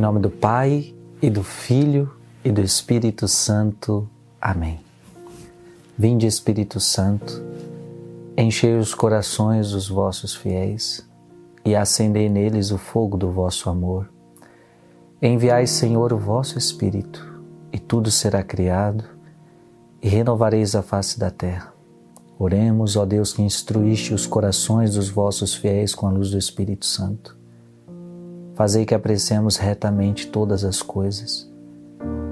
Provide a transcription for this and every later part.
Em nome do Pai e do Filho e do Espírito Santo. Amém. Vinde, Espírito Santo, enchei os corações dos vossos fiéis e acendei neles o fogo do vosso amor. Enviai, Senhor, o vosso Espírito, e tudo será criado, e renovareis a face da terra. Oremos, ó Deus, que instruíste os corações dos vossos fiéis com a luz do Espírito Santo. Fazei que apreciemos retamente todas as coisas,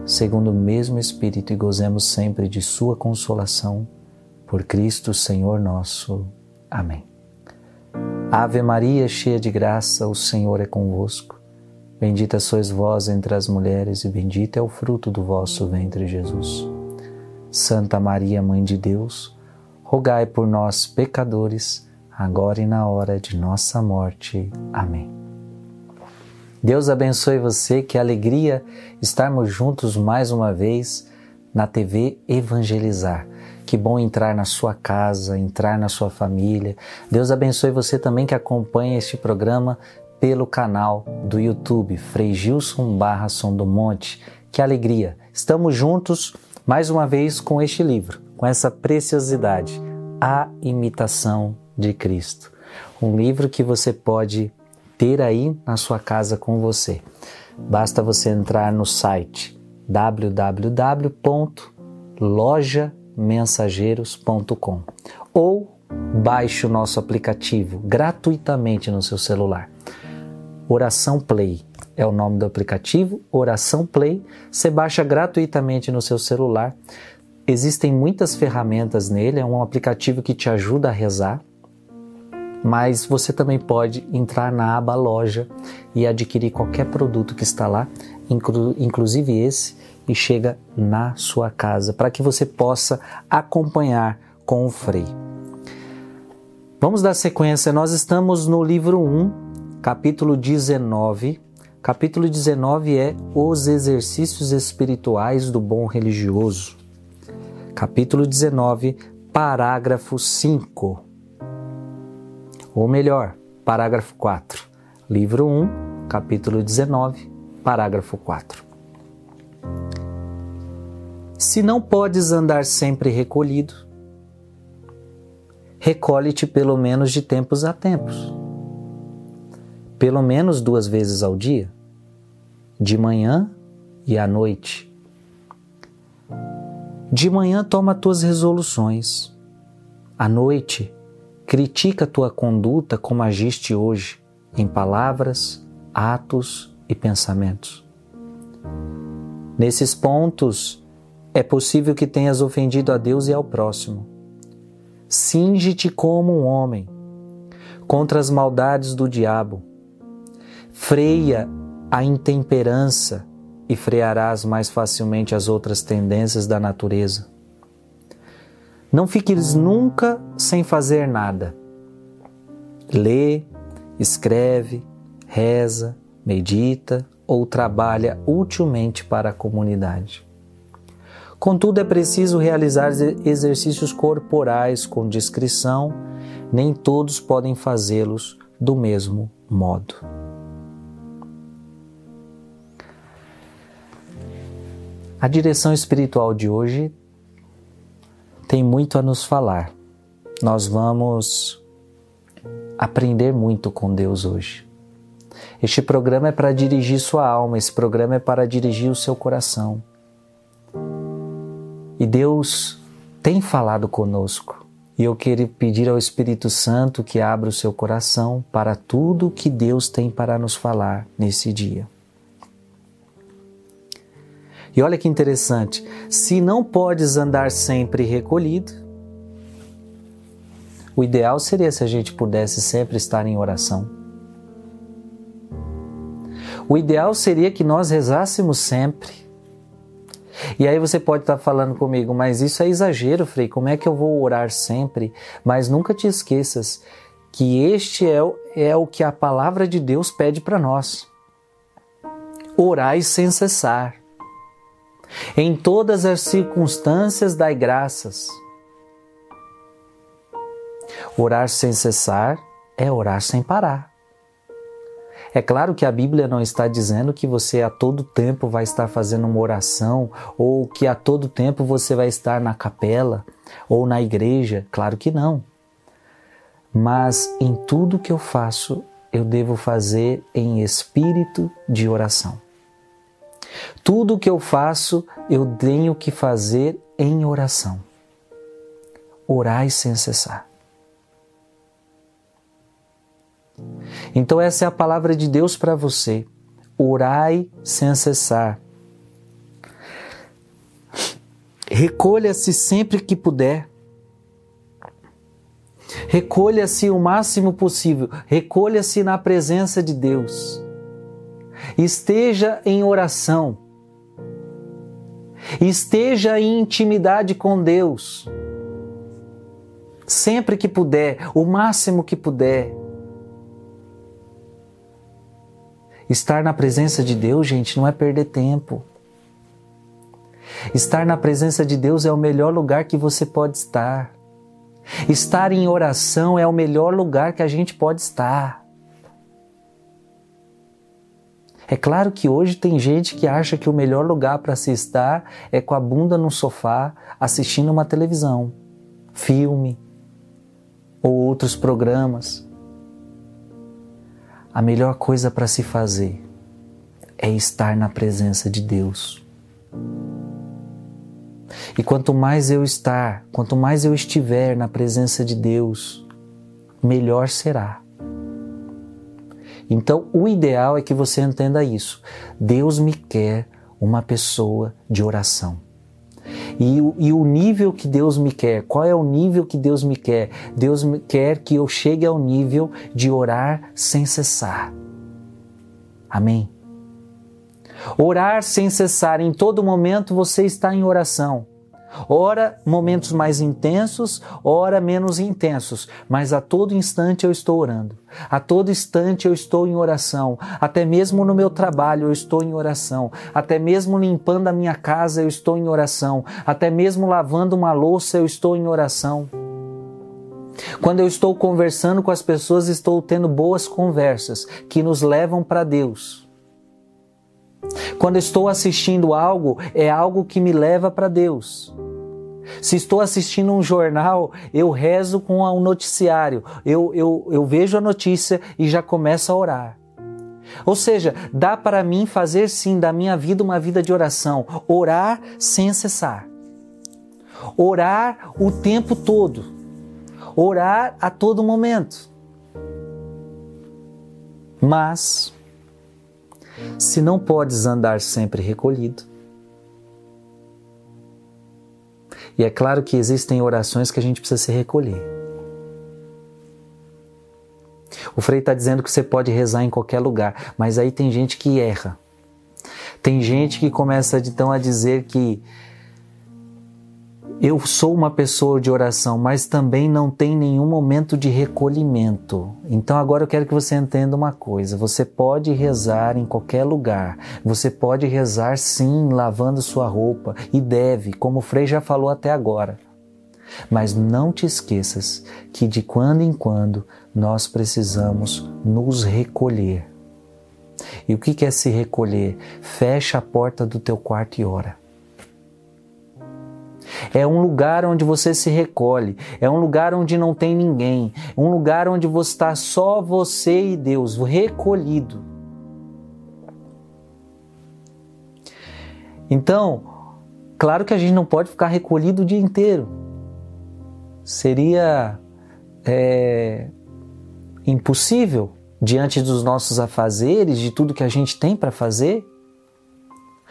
segundo o mesmo Espírito, e gozemos sempre de Sua consolação. Por Cristo, Senhor nosso. Amém. Ave Maria, cheia de graça, o Senhor é convosco. Bendita sois vós entre as mulheres, e bendito é o fruto do vosso ventre, Jesus. Santa Maria, Mãe de Deus, rogai por nós, pecadores, agora e na hora de nossa morte. Amém. Deus abençoe você, que alegria estarmos juntos mais uma vez na TV Evangelizar. Que bom entrar na sua casa, entrar na sua família. Deus abençoe você também que acompanha este programa pelo canal do YouTube Frei Gilson Barra Som do Monte. Que alegria! Estamos juntos mais uma vez com este livro com essa preciosidade, A Imitação de Cristo. Um livro que você pode ter aí na sua casa com você. Basta você entrar no site www.lojamensageiros.com ou baixe o nosso aplicativo gratuitamente no seu celular. Oração Play é o nome do aplicativo, Oração Play. Você baixa gratuitamente no seu celular. Existem muitas ferramentas nele, é um aplicativo que te ajuda a rezar, mas você também pode entrar na aba loja e adquirir qualquer produto que está lá, inclu inclusive esse, e chega na sua casa, para que você possa acompanhar com o Frei. Vamos dar sequência, nós estamos no livro 1, capítulo 19. Capítulo 19 é Os Exercícios Espirituais do Bom Religioso capítulo 19, parágrafo 5. Ou melhor, parágrafo 4. Livro 1, capítulo 19, parágrafo 4. Se não podes andar sempre recolhido, recolhe-te pelo menos de tempos a tempos. Pelo menos duas vezes ao dia, de manhã e à noite de manhã toma tuas resoluções. À noite, critica tua conduta como agiste hoje, em palavras, atos e pensamentos. Nesses pontos, é possível que tenhas ofendido a Deus e ao próximo. Singe-te como um homem contra as maldades do diabo. Freia a intemperança e frearás mais facilmente as outras tendências da natureza. Não fiques nunca sem fazer nada. Lê, escreve, reza, medita ou trabalha utilmente para a comunidade. Contudo, é preciso realizar exercícios corporais com discrição, nem todos podem fazê-los do mesmo modo. A direção espiritual de hoje tem muito a nos falar. Nós vamos aprender muito com Deus hoje. Este programa é para dirigir sua alma, esse programa é para dirigir o seu coração. E Deus tem falado conosco. E eu quero pedir ao Espírito Santo que abra o seu coração para tudo que Deus tem para nos falar nesse dia. E olha que interessante: se não podes andar sempre recolhido, o ideal seria se a gente pudesse sempre estar em oração. O ideal seria que nós rezássemos sempre. E aí você pode estar falando comigo, mas isso é exagero, Frei. Como é que eu vou orar sempre? Mas nunca te esqueças que este é, é o que a palavra de Deus pede para nós. Orai sem cessar. Em todas as circunstâncias, dai graças. Orar sem cessar é orar sem parar. É claro que a Bíblia não está dizendo que você a todo tempo vai estar fazendo uma oração ou que a todo tempo você vai estar na capela ou na igreja. Claro que não. Mas em tudo que eu faço, eu devo fazer em espírito de oração. Tudo que eu faço, eu tenho que fazer em oração. Orai sem cessar. Então, essa é a palavra de Deus para você. Orai sem cessar. Recolha-se sempre que puder. Recolha-se o máximo possível. Recolha-se na presença de Deus. Esteja em oração. Esteja em intimidade com Deus. Sempre que puder, o máximo que puder. Estar na presença de Deus, gente, não é perder tempo. Estar na presença de Deus é o melhor lugar que você pode estar. Estar em oração é o melhor lugar que a gente pode estar. É claro que hoje tem gente que acha que o melhor lugar para se estar é com a bunda no sofá assistindo uma televisão, filme ou outros programas. A melhor coisa para se fazer é estar na presença de Deus. E quanto mais eu estar, quanto mais eu estiver na presença de Deus, melhor será. Então, o ideal é que você entenda isso. Deus me quer uma pessoa de oração. E, e, o nível que Deus me quer, qual é o nível que Deus me quer? Deus me quer que eu chegue ao nível de orar sem cessar. Amém? Orar sem cessar, em todo momento você está em oração. Ora momentos mais intensos, ora menos intensos, mas a todo instante eu estou orando. A todo instante eu estou em oração. Até mesmo no meu trabalho eu estou em oração. Até mesmo limpando a minha casa eu estou em oração. Até mesmo lavando uma louça eu estou em oração. Quando eu estou conversando com as pessoas, estou tendo boas conversas que nos levam para Deus. Quando estou assistindo algo, é algo que me leva para Deus. Se estou assistindo um jornal, eu rezo com um noticiário, eu, eu, eu vejo a notícia e já começo a orar. Ou seja, dá para mim fazer sim da minha vida uma vida de oração, orar sem cessar. Orar o tempo todo. Orar a todo momento. Mas, se não podes andar sempre recolhido, E é claro que existem orações que a gente precisa se recolher. O Frei está dizendo que você pode rezar em qualquer lugar, mas aí tem gente que erra. Tem gente que começa então a dizer que eu sou uma pessoa de oração, mas também não tem nenhum momento de recolhimento. Então agora eu quero que você entenda uma coisa: você pode rezar em qualquer lugar, você pode rezar sim lavando sua roupa e deve, como o Frei já falou até agora. Mas não te esqueças que de quando em quando nós precisamos nos recolher. E o que é se recolher? Fecha a porta do teu quarto e ora. É um lugar onde você se recolhe, é um lugar onde não tem ninguém, um lugar onde você está só você e Deus, recolhido. Então, claro que a gente não pode ficar recolhido o dia inteiro. Seria é, impossível diante dos nossos afazeres, de tudo que a gente tem para fazer.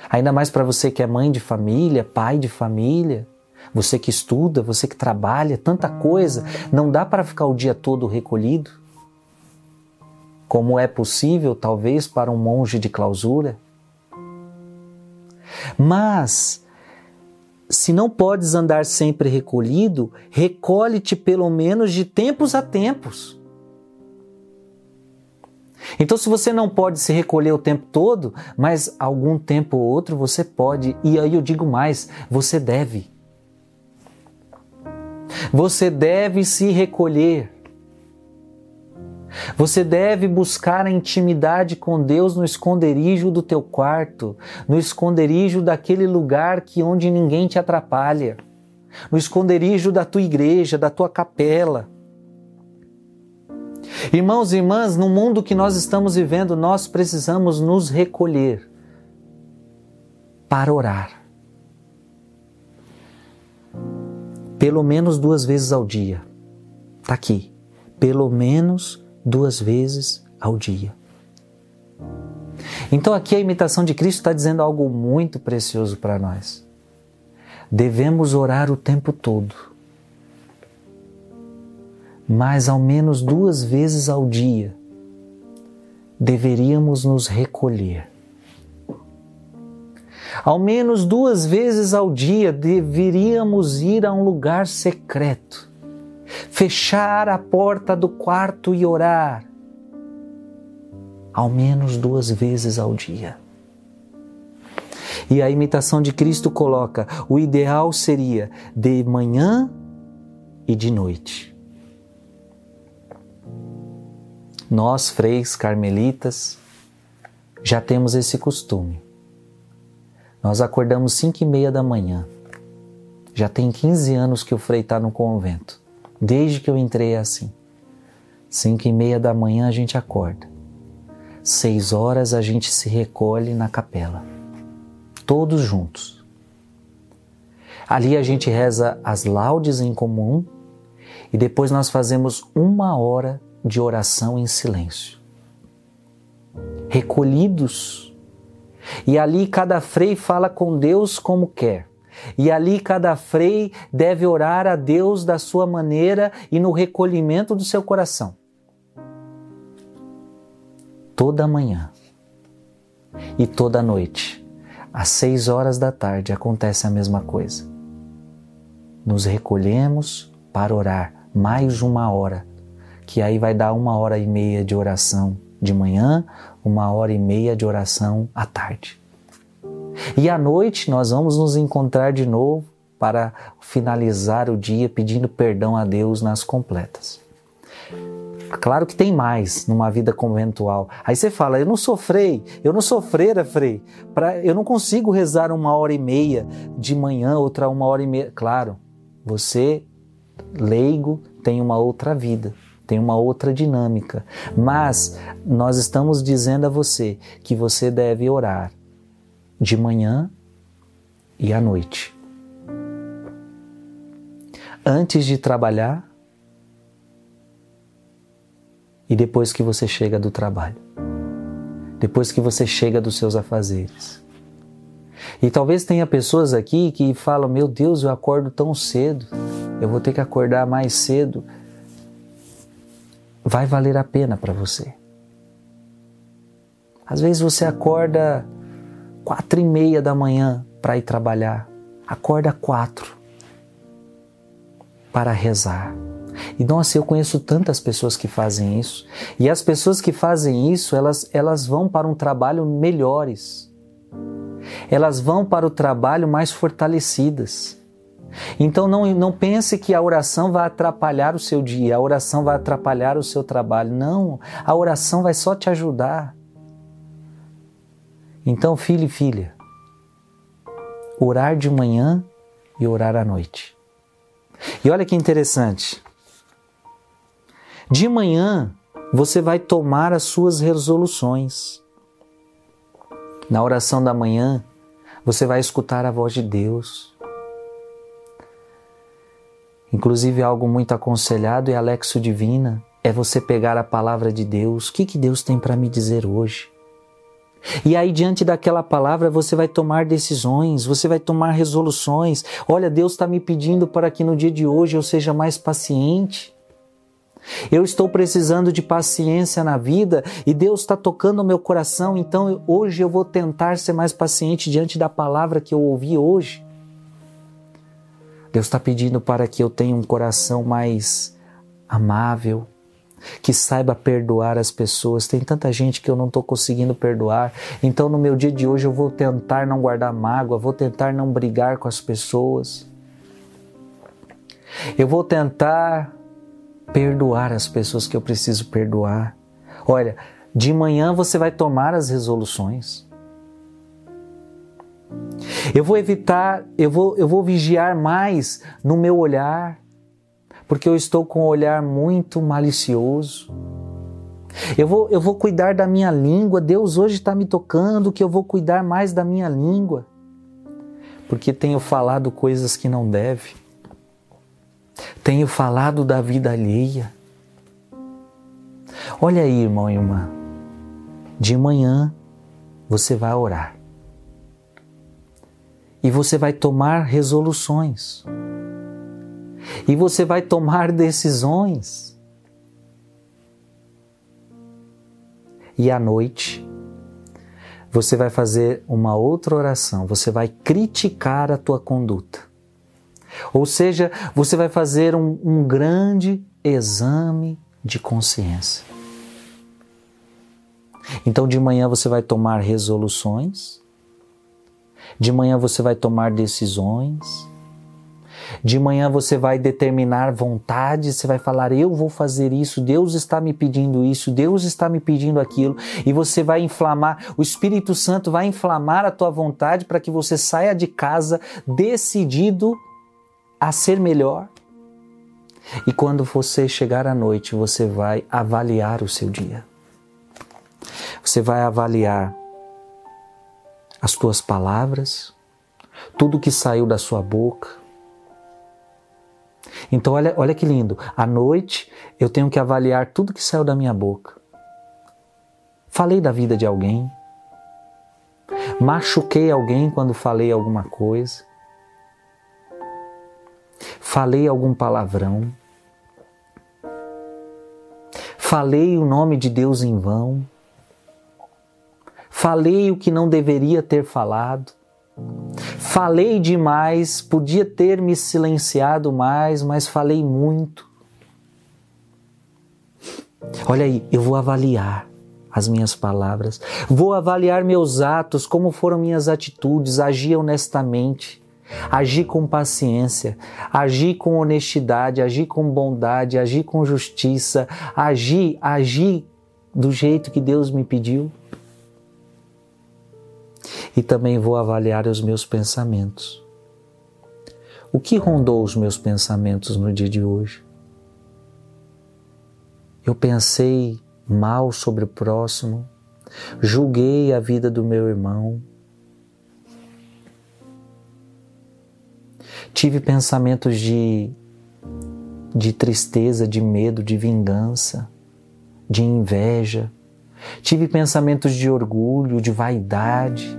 Ainda mais para você que é mãe de família, pai de família. Você que estuda, você que trabalha, tanta coisa, não dá para ficar o dia todo recolhido? Como é possível, talvez, para um monge de clausura? Mas, se não podes andar sempre recolhido, recolhe-te pelo menos de tempos a tempos. Então, se você não pode se recolher o tempo todo, mas algum tempo ou outro você pode, e aí eu digo mais, você deve. Você deve se recolher. Você deve buscar a intimidade com Deus no esconderijo do teu quarto, no esconderijo daquele lugar que onde ninguém te atrapalha, no esconderijo da tua igreja, da tua capela. Irmãos e irmãs, no mundo que nós estamos vivendo, nós precisamos nos recolher para orar. Pelo menos duas vezes ao dia. Está aqui. Pelo menos duas vezes ao dia. Então aqui a imitação de Cristo está dizendo algo muito precioso para nós. Devemos orar o tempo todo, mas ao menos duas vezes ao dia deveríamos nos recolher. Ao menos duas vezes ao dia deveríamos ir a um lugar secreto fechar a porta do quarto e orar, ao menos duas vezes ao dia. E a imitação de Cristo coloca: o ideal seria de manhã e de noite. Nós, freis carmelitas, já temos esse costume. Nós acordamos cinco e meia da manhã. Já tem 15 anos que o frei está no convento. Desde que eu entrei é assim. Cinco e meia da manhã a gente acorda. Seis horas a gente se recolhe na capela. Todos juntos. Ali a gente reza as laudes em comum e depois nós fazemos uma hora de oração em silêncio. Recolhidos. E ali cada frei fala com Deus como quer. E ali cada frei deve orar a Deus da sua maneira e no recolhimento do seu coração. Toda manhã e toda noite, às seis horas da tarde, acontece a mesma coisa. Nos recolhemos para orar mais uma hora, que aí vai dar uma hora e meia de oração de manhã, uma hora e meia de oração à tarde. E à noite nós vamos nos encontrar de novo para finalizar o dia pedindo perdão a Deus nas completas. Claro que tem mais numa vida conventual. Aí você fala, eu não sou frei, eu não sou freira, frei. Pra, eu não consigo rezar uma hora e meia de manhã, outra uma hora e meia. Claro, você, leigo, tem uma outra vida, tem uma outra dinâmica. Mas nós estamos dizendo a você que você deve orar de manhã e à noite. Antes de trabalhar e depois que você chega do trabalho. Depois que você chega dos seus afazeres. E talvez tenha pessoas aqui que falam: Meu Deus, eu acordo tão cedo, eu vou ter que acordar mais cedo. Vai valer a pena para você. Às vezes você acorda quatro e meia da manhã para ir trabalhar. Acorda quatro para rezar. E nossa, eu conheço tantas pessoas que fazem isso. E as pessoas que fazem isso, elas, elas vão para um trabalho melhores. Elas vão para o trabalho mais fortalecidas. Então não, não pense que a oração vai atrapalhar o seu dia, a oração vai atrapalhar o seu trabalho. Não, a oração vai só te ajudar. Então, filho e filha, orar de manhã e orar à noite. E olha que interessante. De manhã você vai tomar as suas resoluções. Na oração da manhã, você vai escutar a voz de Deus. Inclusive, algo muito aconselhado e Alexo Divina é você pegar a palavra de Deus. O que, que Deus tem para me dizer hoje? E aí, diante daquela palavra, você vai tomar decisões, você vai tomar resoluções. Olha, Deus está me pedindo para que no dia de hoje eu seja mais paciente. Eu estou precisando de paciência na vida e Deus está tocando o meu coração, então hoje eu vou tentar ser mais paciente diante da palavra que eu ouvi hoje. Deus está pedindo para que eu tenha um coração mais amável, que saiba perdoar as pessoas. Tem tanta gente que eu não estou conseguindo perdoar. Então, no meu dia de hoje, eu vou tentar não guardar mágoa, vou tentar não brigar com as pessoas. Eu vou tentar perdoar as pessoas que eu preciso perdoar. Olha, de manhã você vai tomar as resoluções. Eu vou evitar, eu vou, eu vou vigiar mais no meu olhar, porque eu estou com um olhar muito malicioso. Eu vou, eu vou cuidar da minha língua. Deus hoje está me tocando que eu vou cuidar mais da minha língua, porque tenho falado coisas que não deve. Tenho falado da vida alheia. Olha aí, irmão e irmã. De manhã você vai orar. E você vai tomar resoluções. E você vai tomar decisões. E à noite você vai fazer uma outra oração, você vai criticar a tua conduta. Ou seja, você vai fazer um, um grande exame de consciência. Então, de manhã você vai tomar resoluções, de manhã você vai tomar decisões, de manhã você vai determinar vontade, você vai falar: Eu vou fazer isso, Deus está me pedindo isso, Deus está me pedindo aquilo, e você vai inflamar, o Espírito Santo vai inflamar a tua vontade para que você saia de casa decidido a ser melhor. E quando você chegar à noite, você vai avaliar o seu dia. Você vai avaliar as tuas palavras, tudo que saiu da sua boca. Então, olha, olha que lindo. À noite, eu tenho que avaliar tudo que saiu da minha boca. Falei da vida de alguém. Machuquei alguém quando falei alguma coisa. Falei algum palavrão. Falei o nome de Deus em vão. Falei o que não deveria ter falado. Falei demais, podia ter me silenciado mais, mas falei muito. Olha aí, eu vou avaliar as minhas palavras, vou avaliar meus atos, como foram minhas atitudes, agi honestamente, agi com paciência, agi com honestidade, agi com bondade, agi com justiça, agi, agi do jeito que Deus me pediu e também vou avaliar os meus pensamentos. O que rondou os meus pensamentos no dia de hoje? Eu pensei mal sobre o próximo, julguei a vida do meu irmão, tive pensamentos de, de tristeza, de medo, de vingança, de inveja, tive pensamentos de orgulho, de vaidade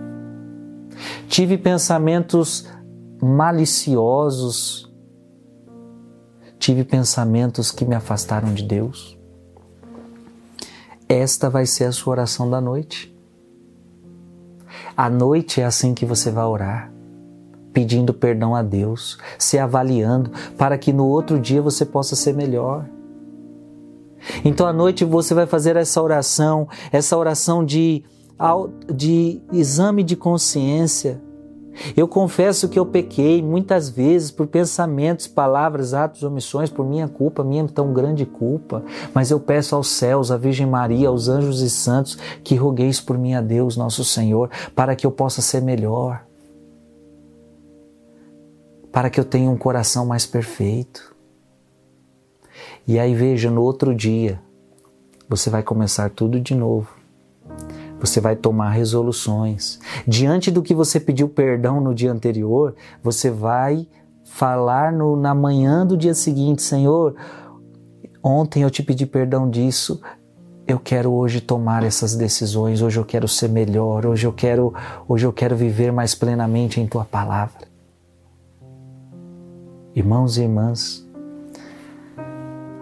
Tive pensamentos maliciosos. Tive pensamentos que me afastaram de Deus. Esta vai ser a sua oração da noite. A noite é assim que você vai orar, pedindo perdão a Deus, se avaliando, para que no outro dia você possa ser melhor. Então à noite você vai fazer essa oração, essa oração de de exame de consciência. Eu confesso que eu pequei muitas vezes por pensamentos, palavras, atos, omissões, por minha culpa, minha tão grande culpa. Mas eu peço aos céus, à Virgem Maria, aos anjos e santos, que rogueis por mim a Deus, nosso Senhor, para que eu possa ser melhor. Para que eu tenha um coração mais perfeito. E aí veja, no outro dia, você vai começar tudo de novo você vai tomar resoluções. Diante do que você pediu perdão no dia anterior, você vai falar no, na manhã do dia seguinte: Senhor, ontem eu te pedi perdão disso, eu quero hoje tomar essas decisões, hoje eu quero ser melhor, hoje eu quero, hoje eu quero viver mais plenamente em tua palavra. Irmãos e irmãs,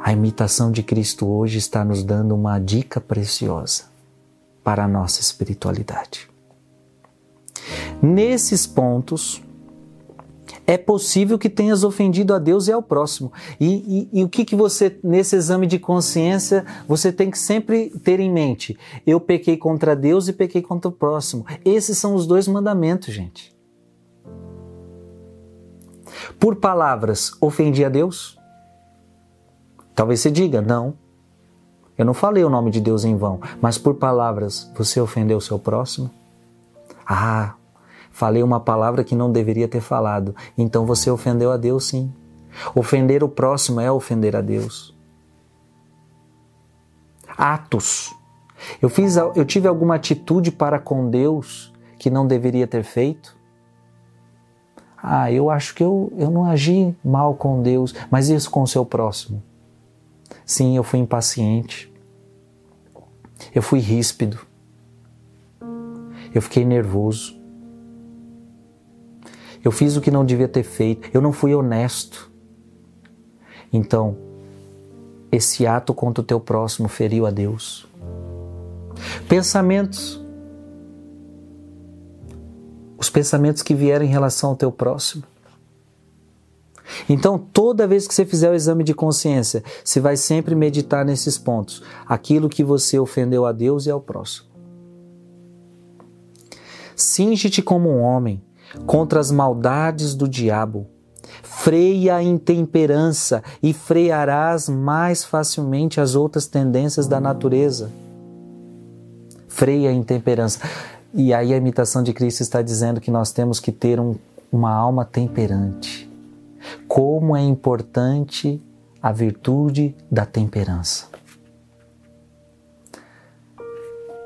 a imitação de Cristo hoje está nos dando uma dica preciosa para a nossa espiritualidade. Nesses pontos, é possível que tenhas ofendido a Deus e ao próximo. E, e, e, o que, que você, nesse exame de consciência, você tem que sempre ter em mente? Eu pequei contra Deus e pequei contra o próximo. Esses são os dois mandamentos, gente. Por palavras, ofendi a Deus? Talvez você diga, não. Eu não falei o nome de Deus em vão, mas por palavras você ofendeu o seu próximo? Ah, falei uma palavra que não deveria ter falado, então você ofendeu a Deus sim. Ofender o próximo é ofender a Deus. Atos. Eu fiz eu tive alguma atitude para com Deus que não deveria ter feito? Ah, eu acho que eu, eu não agi mal com Deus, mas isso com o seu próximo. Sim, eu fui impaciente. Eu fui ríspido. Eu fiquei nervoso. Eu fiz o que não devia ter feito. Eu não fui honesto. Então, esse ato contra o teu próximo feriu a Deus. Pensamentos. Os pensamentos que vieram em relação ao teu próximo. Então, toda vez que você fizer o exame de consciência, você vai sempre meditar nesses pontos. Aquilo que você ofendeu a Deus e ao próximo. Singe-te como um homem contra as maldades do diabo. Freia a intemperança e frearás mais facilmente as outras tendências da natureza. Freia a intemperança. E aí a imitação de Cristo está dizendo que nós temos que ter um, uma alma temperante como é importante a virtude da temperança.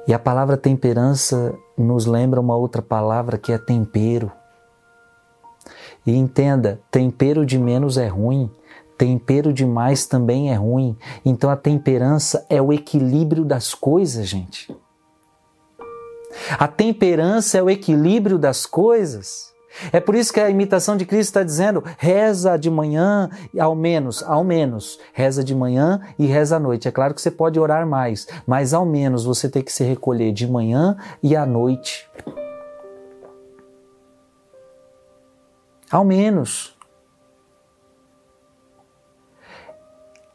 E a palavra temperança nos lembra uma outra palavra que é tempero. E entenda, tempero de menos é ruim, tempero de mais também é ruim. Então a temperança é o equilíbrio das coisas, gente. A temperança é o equilíbrio das coisas. É por isso que a imitação de Cristo está dizendo: reza de manhã, ao menos, ao menos, reza de manhã e reza à noite. É claro que você pode orar mais, mas ao menos você tem que se recolher de manhã e à noite. Ao menos.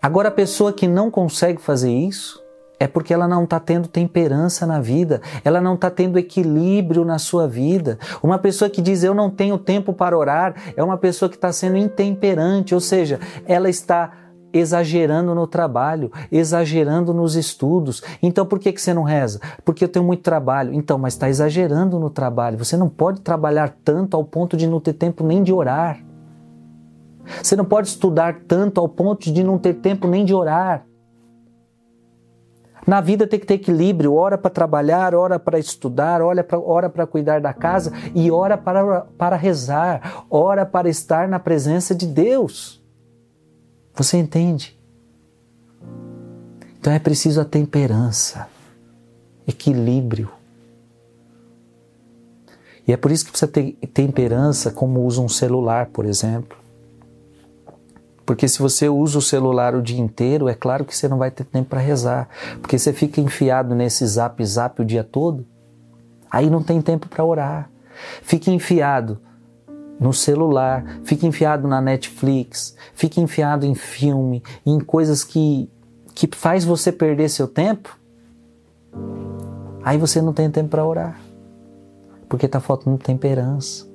Agora, a pessoa que não consegue fazer isso, é porque ela não está tendo temperança na vida, ela não está tendo equilíbrio na sua vida. Uma pessoa que diz eu não tenho tempo para orar é uma pessoa que está sendo intemperante, ou seja, ela está exagerando no trabalho, exagerando nos estudos. Então por que, que você não reza? Porque eu tenho muito trabalho. Então, mas está exagerando no trabalho. Você não pode trabalhar tanto ao ponto de não ter tempo nem de orar. Você não pode estudar tanto ao ponto de não ter tempo nem de orar. Na vida tem que ter equilíbrio, hora para trabalhar, hora para estudar, hora para cuidar da casa e hora para, para rezar, hora para estar na presença de Deus. Você entende? Então é preciso a temperança, equilíbrio. E é por isso que precisa ter temperança, como usa um celular, por exemplo. Porque se você usa o celular o dia inteiro, é claro que você não vai ter tempo para rezar. Porque você fica enfiado nesse zap zap o dia todo, aí não tem tempo para orar. Fica enfiado no celular, fica enfiado na Netflix, fica enfiado em filme, em coisas que, que faz você perder seu tempo. Aí você não tem tempo para orar. Porque está faltando temperança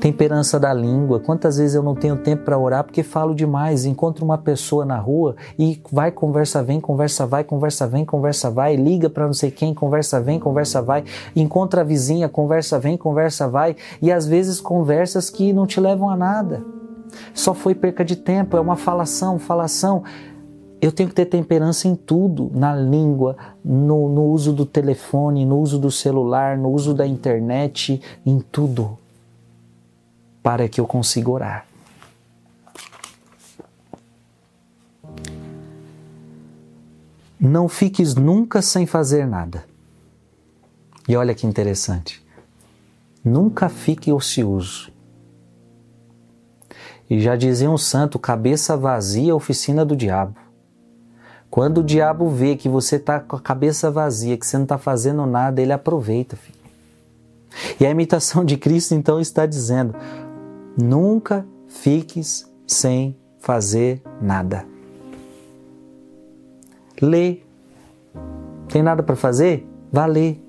temperança da língua. Quantas vezes eu não tenho tempo para orar porque falo demais? Encontro uma pessoa na rua e vai, conversa, vem, conversa, vai, conversa, vem, conversa, vai, liga para não sei quem, conversa, vem, conversa, vai, encontra a vizinha, conversa, vem, conversa, vai, e às vezes conversas que não te levam a nada. Só foi perca de tempo, é uma falação, falação. Eu tenho que ter temperança em tudo, na língua, no, no uso do telefone, no uso do celular, no uso da internet, em tudo para que eu consiga orar. Não fiques nunca sem fazer nada. E olha que interessante. Nunca fique ocioso. E já dizia um santo: cabeça vazia, oficina do diabo. Quando o diabo vê que você está com a cabeça vazia, que você não está fazendo nada, ele aproveita, filho. E a imitação de Cristo então está dizendo: Nunca fiques sem fazer nada. Lê. Tem nada para fazer? Vá ler.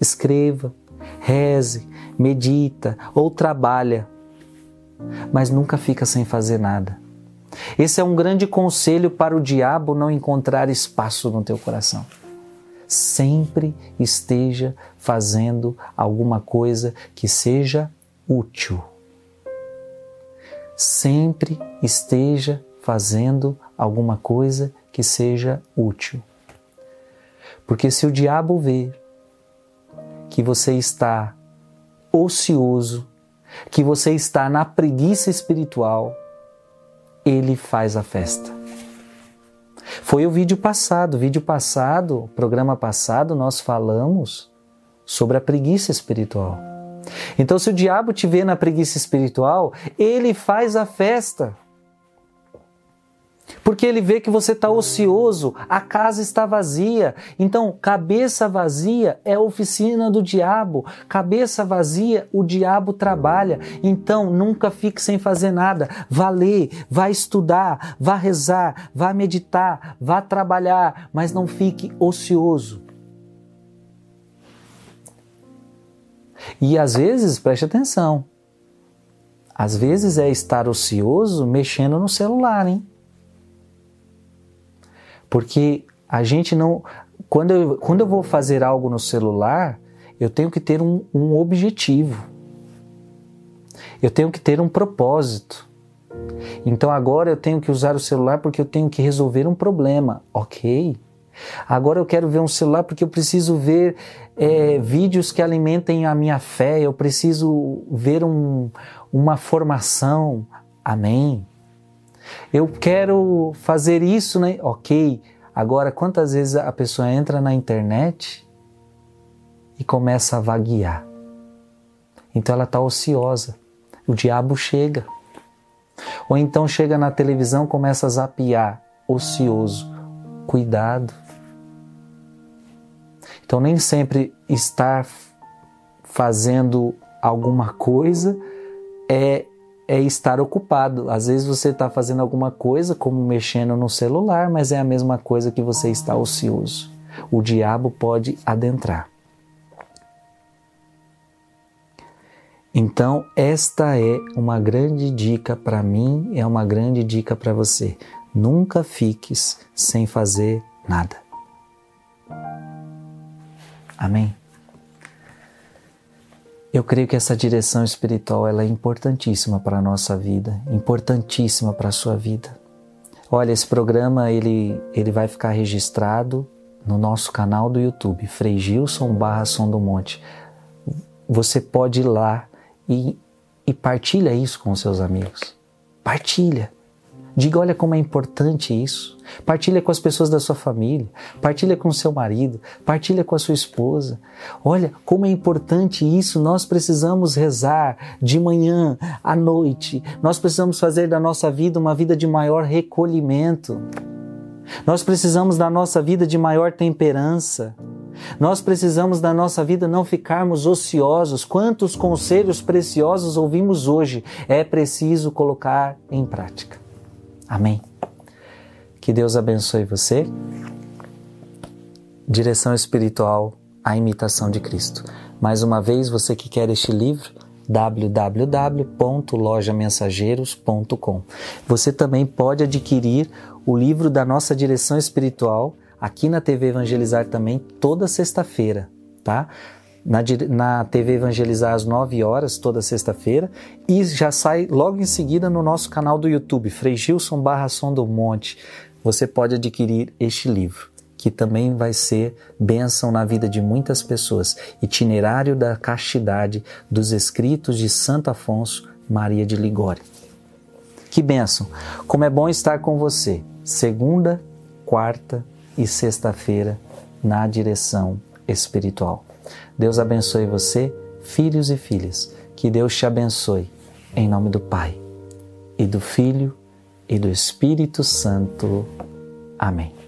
Escreva, reze, medita ou trabalha. Mas nunca fica sem fazer nada. Esse é um grande conselho para o diabo não encontrar espaço no teu coração. Sempre esteja fazendo alguma coisa que seja útil. Sempre esteja fazendo alguma coisa que seja útil. Porque se o diabo vê que você está ocioso, que você está na preguiça espiritual, ele faz a festa. Foi o vídeo passado, vídeo passado, programa passado, nós falamos sobre a preguiça espiritual. Então, se o diabo te vê na preguiça espiritual, ele faz a festa. Porque ele vê que você está ocioso, a casa está vazia. Então, cabeça vazia é oficina do diabo. Cabeça vazia, o diabo trabalha. Então, nunca fique sem fazer nada. Vá ler, vá estudar, vá rezar, vá meditar, vá trabalhar, mas não fique ocioso. E às vezes, preste atenção, às vezes é estar ocioso mexendo no celular, hein? Porque a gente não. Quando eu, quando eu vou fazer algo no celular, eu tenho que ter um, um objetivo. Eu tenho que ter um propósito. Então agora eu tenho que usar o celular porque eu tenho que resolver um problema. Ok. Agora eu quero ver um celular porque eu preciso ver é, vídeos que alimentem a minha fé, eu preciso ver um, uma formação. Amém. Eu quero fazer isso, né? Ok. Agora, quantas vezes a pessoa entra na internet e começa a vaguear? Então ela está ociosa. O diabo chega. Ou então chega na televisão, começa a zapiar, ocioso. Cuidado. Então nem sempre estar fazendo alguma coisa é é estar ocupado. Às vezes você está fazendo alguma coisa, como mexendo no celular, mas é a mesma coisa que você está ocioso. O diabo pode adentrar. Então, esta é uma grande dica para mim, é uma grande dica para você. Nunca fiques sem fazer nada. Amém? Eu creio que essa direção espiritual ela é importantíssima para a nossa vida, importantíssima para a sua vida. Olha, esse programa ele, ele vai ficar registrado no nosso canal do YouTube, Frei Gilson barra Som do Monte. Você pode ir lá e, e partilha isso com seus amigos. Partilha. Diga, olha como é importante isso. Partilha com as pessoas da sua família, partilha com seu marido, partilha com a sua esposa. Olha como é importante isso. Nós precisamos rezar de manhã, à noite. Nós precisamos fazer da nossa vida uma vida de maior recolhimento. Nós precisamos da nossa vida de maior temperança. Nós precisamos da nossa vida não ficarmos ociosos. Quantos conselhos preciosos ouvimos hoje? É preciso colocar em prática. Amém. Que Deus abençoe você. Direção espiritual, a imitação de Cristo. Mais uma vez, você que quer este livro, www.lojamensageiros.com. Você também pode adquirir o livro da nossa direção espiritual aqui na TV Evangelizar também toda sexta-feira, tá? Na, na TV Evangelizar às 9 horas, toda sexta-feira, e já sai logo em seguida no nosso canal do YouTube, Frei Gilson Barra Som do Monte. Você pode adquirir este livro, que também vai ser bênção na vida de muitas pessoas. Itinerário da Castidade dos Escritos de Santo Afonso Maria de Ligório. Que bênção! Como é bom estar com você, segunda, quarta e sexta-feira, na direção espiritual. Deus abençoe você, filhos e filhas. Que Deus te abençoe. Em nome do Pai, e do Filho, e do Espírito Santo. Amém.